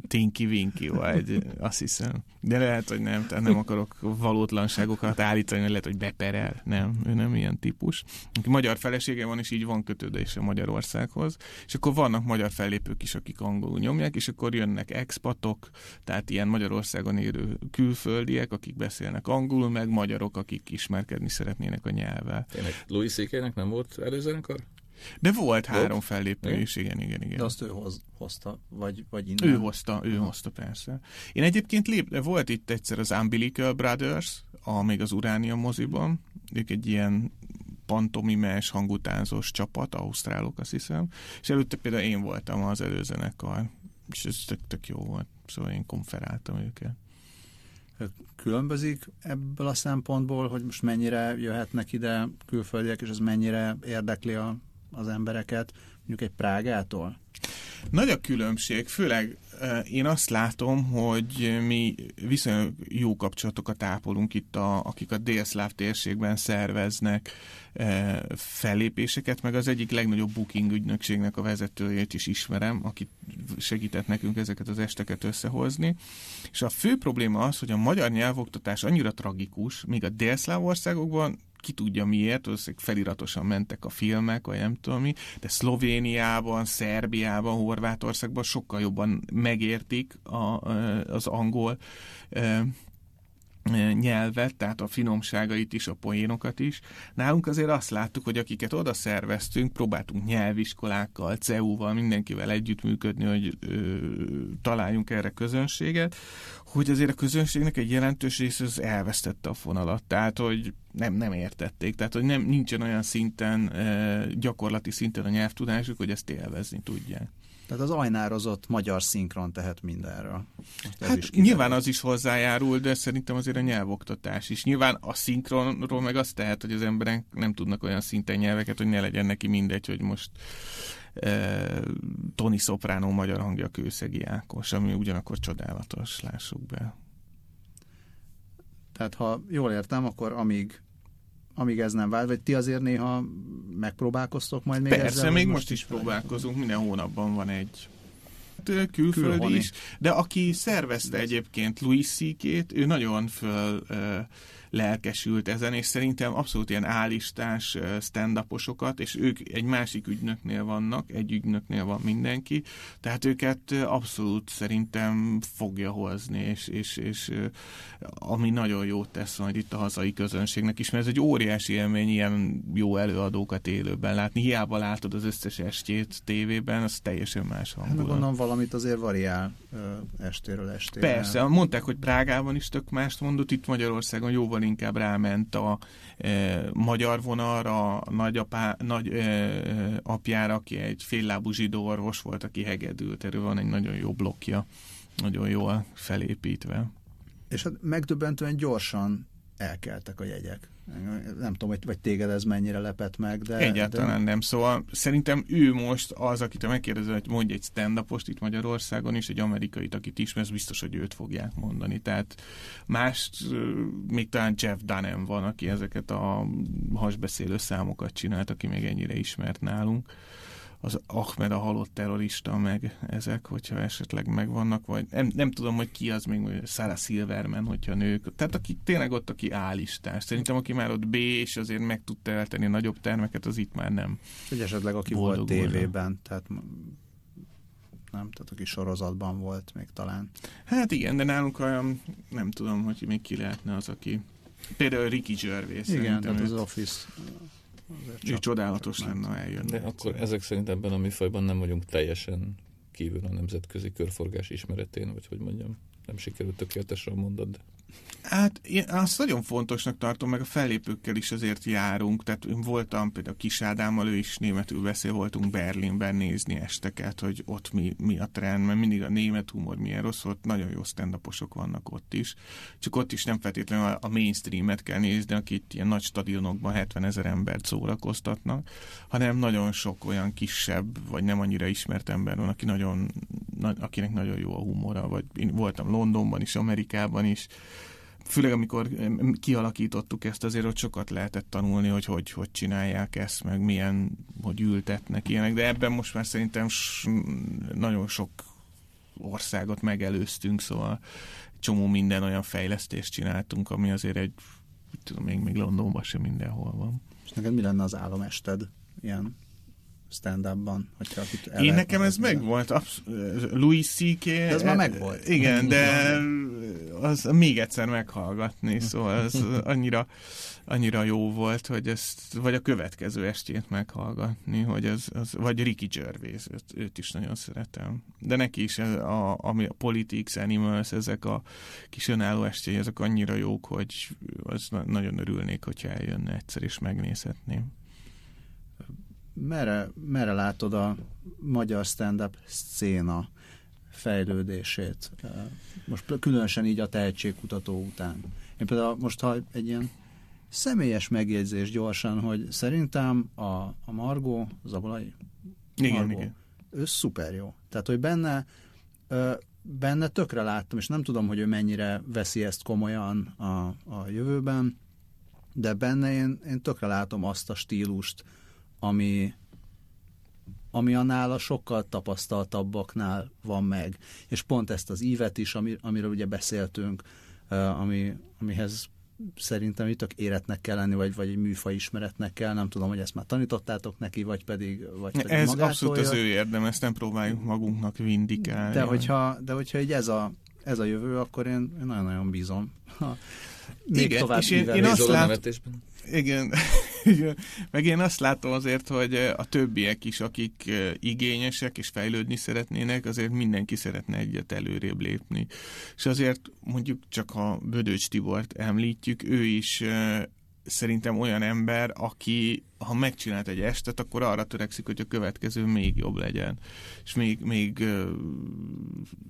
Tinky Winky vagy, azt hiszem. De lehet, hogy nem, tehát nem akarok valótlanságokat állítani, lehet, hogy beperel. Nem, ő nem ilyen típus. Magyar felesége van, és így van kötődése Magyarországhoz. És akkor vannak magyar fellépők is, akik angolul nyomják, és akkor jönnek expatok, tehát ilyen Magyarországon élő külföldiek, akik beszélnek angolul, meg magyarok, akik ismerkedni szeretnének a nyelvvel. Tényleg Louis ck nem volt előzenekar? De volt három fellépő is, igen, igen, igen. De azt ő hoz, hozta, vagy, vagy innen? Ő hozta, ő Aha. hozta, persze. Én egyébként lép, volt itt egyszer az Umbilical Brothers, a, még az Uránia moziban, ők egy ilyen pantomimes, hangutánzós csapat, ausztrálok azt hiszem, és előtte például én voltam az előzenekar, és ez tök, tök jó volt, szóval én konferáltam őket különbözik ebből a szempontból, hogy most mennyire jöhetnek ide külföldiek, és ez mennyire érdekli a, az embereket, mondjuk egy Prágától? Nagy a különbség, főleg én azt látom, hogy mi viszonylag jó kapcsolatokat ápolunk itt, a, akik a délszláv térségben szerveznek fellépéseket, meg az egyik legnagyobb booking ügynökségnek a vezetőjét is ismerem, aki segített nekünk ezeket az esteket összehozni. És a fő probléma az, hogy a magyar nyelvoktatás annyira tragikus, míg a délszláv országokban ki tudja miért, valószínűleg feliratosan mentek a filmek, vagy nem tudom mi, de Szlovéniában, Szerbiában, Horvátországban sokkal jobban megértik a, az angol nyelvet, tehát a finomságait is, a poénokat is. Nálunk azért azt láttuk, hogy akiket oda szerveztünk, próbáltunk nyelviskolákkal, CEU-val, mindenkivel együttműködni, hogy ö, találjunk erre közönséget, hogy azért a közönségnek egy jelentős része az elvesztette a fonalat, tehát hogy nem, nem értették, tehát hogy nem, nincsen olyan szinten, gyakorlati szinten a nyelvtudásuk, hogy ezt élvezni tudják. Tehát az ajnározott magyar szinkron tehet mindenről. Hát is nyilván az is hozzájárul, de szerintem azért a nyelvoktatás is. Nyilván a szinkronról meg azt tehet, hogy az emberek nem tudnak olyan szinten nyelveket, hogy ne legyen neki mindegy, hogy most Tony Soprano magyar hangja Kőszegi Ákos, ami ugyanakkor csodálatos, lássuk be. Tehát ha jól értem, akkor amíg amíg ez nem vált, vagy ti azért néha megpróbálkoztok majd még Persze, ezzel? még most is próbálkozunk, minden hónapban van egy külföldi is, de aki szervezte egyébként Louis ck ő nagyon föl lelkesült ezen, és szerintem abszolút ilyen állistás stand és ők egy másik ügynöknél vannak, egy ügynöknél van mindenki, tehát őket abszolút szerintem fogja hozni, és, és, és ami nagyon jót tesz majd itt a hazai közönségnek is, mert ez egy óriási élmény ilyen jó előadókat élőben látni. Hiába látod az összes estjét tévében, az teljesen más hangulat. Hát gondolom valamit azért variál estéről estére. Persze, mondták, hogy Prágában is tök mást mondott, itt Magyarországon jóval inkább ráment a e, magyar vonalra, a nagyapá, nagy e, apjára, aki egy féllábú zsidó orvos volt, aki hegedült, erről van egy nagyon jó blokja, nagyon jól felépítve. És hát megdöbbentően gyorsan elkeltek a jegyek. Nem tudom, hogy vagy téged ez mennyire lepett meg, de... Egyáltalán de... nem. Szóval szerintem ő most az, akit megkérdezel, hogy mondj egy stand itt Magyarországon is, egy amerikait, akit ismersz, biztos, hogy őt fogják mondani. Tehát mást, még talán Jeff Dunham van, aki ezeket a hasbeszélő számokat csinált, aki még ennyire ismert nálunk az Ahmed a halott terrorista, meg ezek, hogyha esetleg megvannak, vagy nem, nem tudom, hogy ki az még, Sarah Silverman, hogyha nők. Tehát aki tényleg ott, aki állistás. Szerintem, aki már ott B, és azért meg tudta eltenni nagyobb termeket, az itt már nem. Vagy esetleg aki volt tévében, tehát nem? Tehát aki sorozatban volt még talán. Hát igen, de nálunk olyan, nem tudom, hogy még ki lehetne az, aki Például Ricky Gervais. Igen, tehát az Office ő csodálatos lenne, ha eljönne. De akkor ezek szerint ebben a műfajban nem vagyunk teljesen kívül a nemzetközi körforgás ismeretén, vagy hogy mondjam, nem sikerült tökéletesen a mondat, de... Hát én azt nagyon fontosnak tartom, meg a fellépőkkel is azért járunk, tehát én voltam például Kis Ádámmal, ő is németül beszél, voltunk Berlinben nézni esteket, hogy ott mi, mi a trend, mert mindig a német humor milyen rossz volt, nagyon jó stand vannak ott is, csak ott is nem feltétlenül a, mainstreamet kell nézni, akik ilyen nagy stadionokban 70 ezer embert szórakoztatnak, hanem nagyon sok olyan kisebb, vagy nem annyira ismert ember van, aki nagyon, na, akinek nagyon jó a humora, vagy én voltam Londonban is, Amerikában is, főleg amikor kialakítottuk ezt, azért ott sokat lehetett tanulni, hogy hogy, hogy csinálják ezt, meg milyen, hogy ültetnek ilyenek, de ebben most már szerintem nagyon sok országot megelőztünk, szóval csomó minden olyan fejlesztést csináltunk, ami azért egy, tudom, még, még Londonban sem mindenhol van. És neked mi lenne az álomested ilyen stand-upban. Hogyha Én nekem ez megvolt. Absz- Louis C.K. De ez már megvolt. Igen, de az még egyszer meghallgatni, szóval ez annyira, annyira jó volt, hogy ezt, vagy a következő estét meghallgatni, hogy az, az vagy Ricky Gervais, őt, őt is nagyon szeretem. De neki is a, ami a Politics, Animals, ezek a kis önálló estély, ezek annyira jók, hogy az nagyon örülnék, hogyha eljönne egyszer és megnézhetném merre, merre látod a magyar stand-up széna fejlődését? Most különösen így a tehetségkutató után. Én például most, ha egy ilyen személyes megjegyzés gyorsan, hogy szerintem a, a Margó, Zabolai, igen, Margó, igen. ő szuper jó. Tehát, hogy benne benne tökre láttam, és nem tudom, hogy ő mennyire veszi ezt komolyan a, a jövőben, de benne én, én tökre látom azt a stílust, ami, ami annál a sokkal tapasztaltabbaknál van meg. És pont ezt az ívet is, ami, amiről ugye beszéltünk, ami, amihez szerintem itt tök éretnek kell lenni, vagy, vagy egy műfaj ismeretnek kell, nem tudom, hogy ezt már tanítottátok neki, vagy pedig, vagy pedig Ez abszolút az ő érdem, ezt nem próbáljuk magunknak vindikálni. De hogyha, de hogyha egy ez a, ez a jövő, akkor én, én nagyon-nagyon bízom. Még Igen, tovább és én, én azt látom, igen. Meg én azt látom azért, hogy a többiek is, akik igényesek és fejlődni szeretnének, azért mindenki szeretne egyet előrébb lépni. És azért mondjuk csak a Bödöcs Tibort említjük, ő is szerintem olyan ember, aki ha megcsinált egy estet, akkor arra törekszik, hogy a következő még jobb legyen, és még, még uh,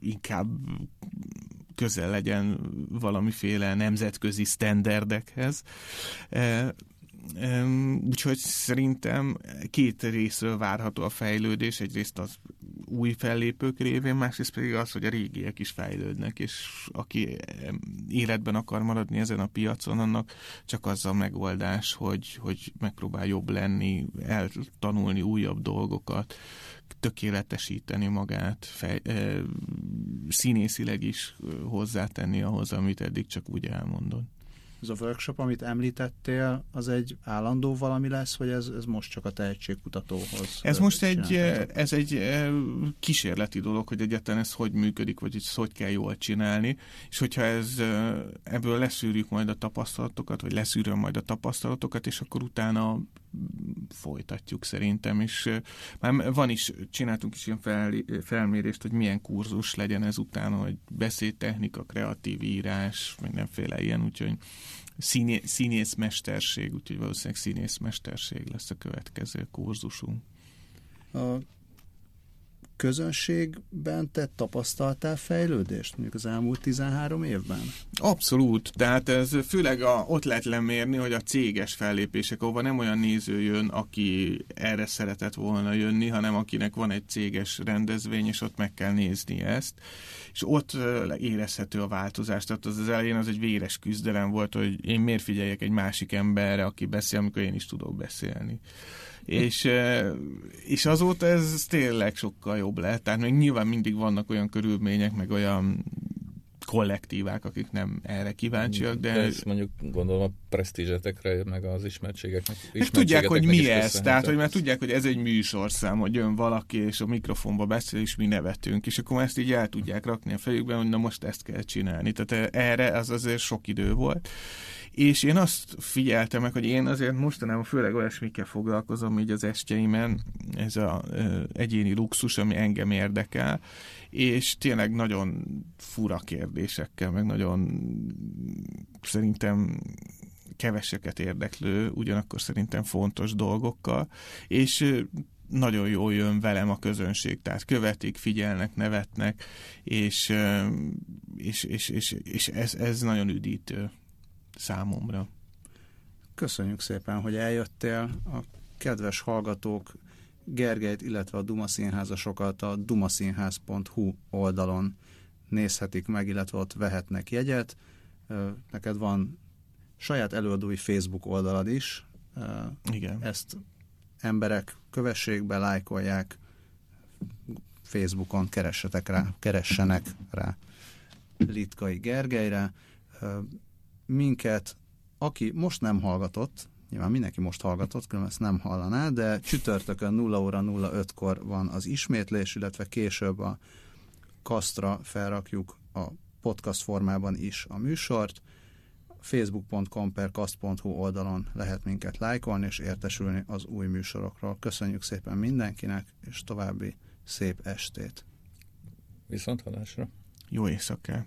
inkább közel legyen valamiféle nemzetközi sztenderdekhez. Úgyhogy szerintem két részről várható a fejlődés, egyrészt az új fellépők révén, másrészt pedig az, hogy a régiek is fejlődnek, és aki életben akar maradni ezen a piacon, annak csak az a megoldás, hogy, hogy megpróbál jobb lenni, eltanulni újabb dolgokat, tökéletesíteni magát, fej, e, színészileg is hozzátenni ahhoz, amit eddig csak úgy elmondott. ez a workshop, amit említettél, az egy állandó valami lesz, vagy ez, ez most csak a tehetségkutatóhoz? Ez most egy, ez egy kísérleti dolog, hogy egyáltalán ez hogy működik, vagy ezt hogy kell jól csinálni, és hogyha ez, ebből leszűrjük majd a tapasztalatokat, vagy leszűröm majd a tapasztalatokat, és akkor utána folytatjuk szerintem, és már van is, csináltunk is ilyen fel, felmérést, hogy milyen kurzus legyen ez utána, hogy beszédtechnika, kreatív írás, mindenféle ilyen, úgyhogy színé, színészmesterség, úgyhogy valószínűleg színészmesterség lesz a következő kurzusunk. A közönségben te tapasztaltál fejlődést mondjuk az elmúlt 13 évben? Abszolút, tehát ez főleg a, ott lehet lemérni, hogy a céges fellépések, ahova nem olyan néző jön, aki erre szeretett volna jönni, hanem akinek van egy céges rendezvény, és ott meg kell nézni ezt, és ott érezhető a változás, tehát az, az elején az egy véres küzdelem volt, hogy én miért figyeljek egy másik emberre, aki beszél, amikor én is tudok beszélni és, és azóta ez tényleg sokkal jobb lett. Tehát még nyilván mindig vannak olyan körülmények, meg olyan kollektívák, akik nem erre kíváncsiak, de... de ez mondjuk gondolom a presztízsetekre, meg az ismertségeknek. Meg tudják, hogy mi ez, tehát hogy már tudják, hogy ez egy műsorszám, hogy jön valaki, és a mikrofonba beszél, és mi nevetünk, és akkor ezt így el tudják rakni a fejükben, hogy na most ezt kell csinálni. Tehát erre az azért sok idő volt. És én azt figyeltem meg, hogy én azért mostanában főleg olyasmikkel foglalkozom így az estjeimen, ez az egyéni luxus, ami engem érdekel, és tényleg nagyon fura kérdésekkel, meg nagyon szerintem keveseket érdeklő, ugyanakkor szerintem fontos dolgokkal, és nagyon jól jön velem a közönség, tehát követik, figyelnek, nevetnek, és, és, és, és, és ez, ez nagyon üdítő számomra. Köszönjük szépen, hogy eljöttél. A kedves hallgatók Gergelyt, illetve a Duma Színházasokat a dumaszínház.hu oldalon nézhetik meg, illetve ott vehetnek jegyet. Neked van saját előadói Facebook oldalad is. Igen. Ezt emberek kövessék be, lájkolják, Facebookon keressetek rá, keressenek rá Litkai Gergelyre minket, aki most nem hallgatott, nyilván mindenki most hallgatott, különben ezt nem hallaná, de csütörtökön 0 óra 05-kor van az ismétlés, illetve később a kasztra felrakjuk a podcast formában is a műsort. facebook.com per kast.hu oldalon lehet minket lájkolni és értesülni az új műsorokról. Köszönjük szépen mindenkinek, és további szép estét. Viszont hallásra. Jó éjszakát!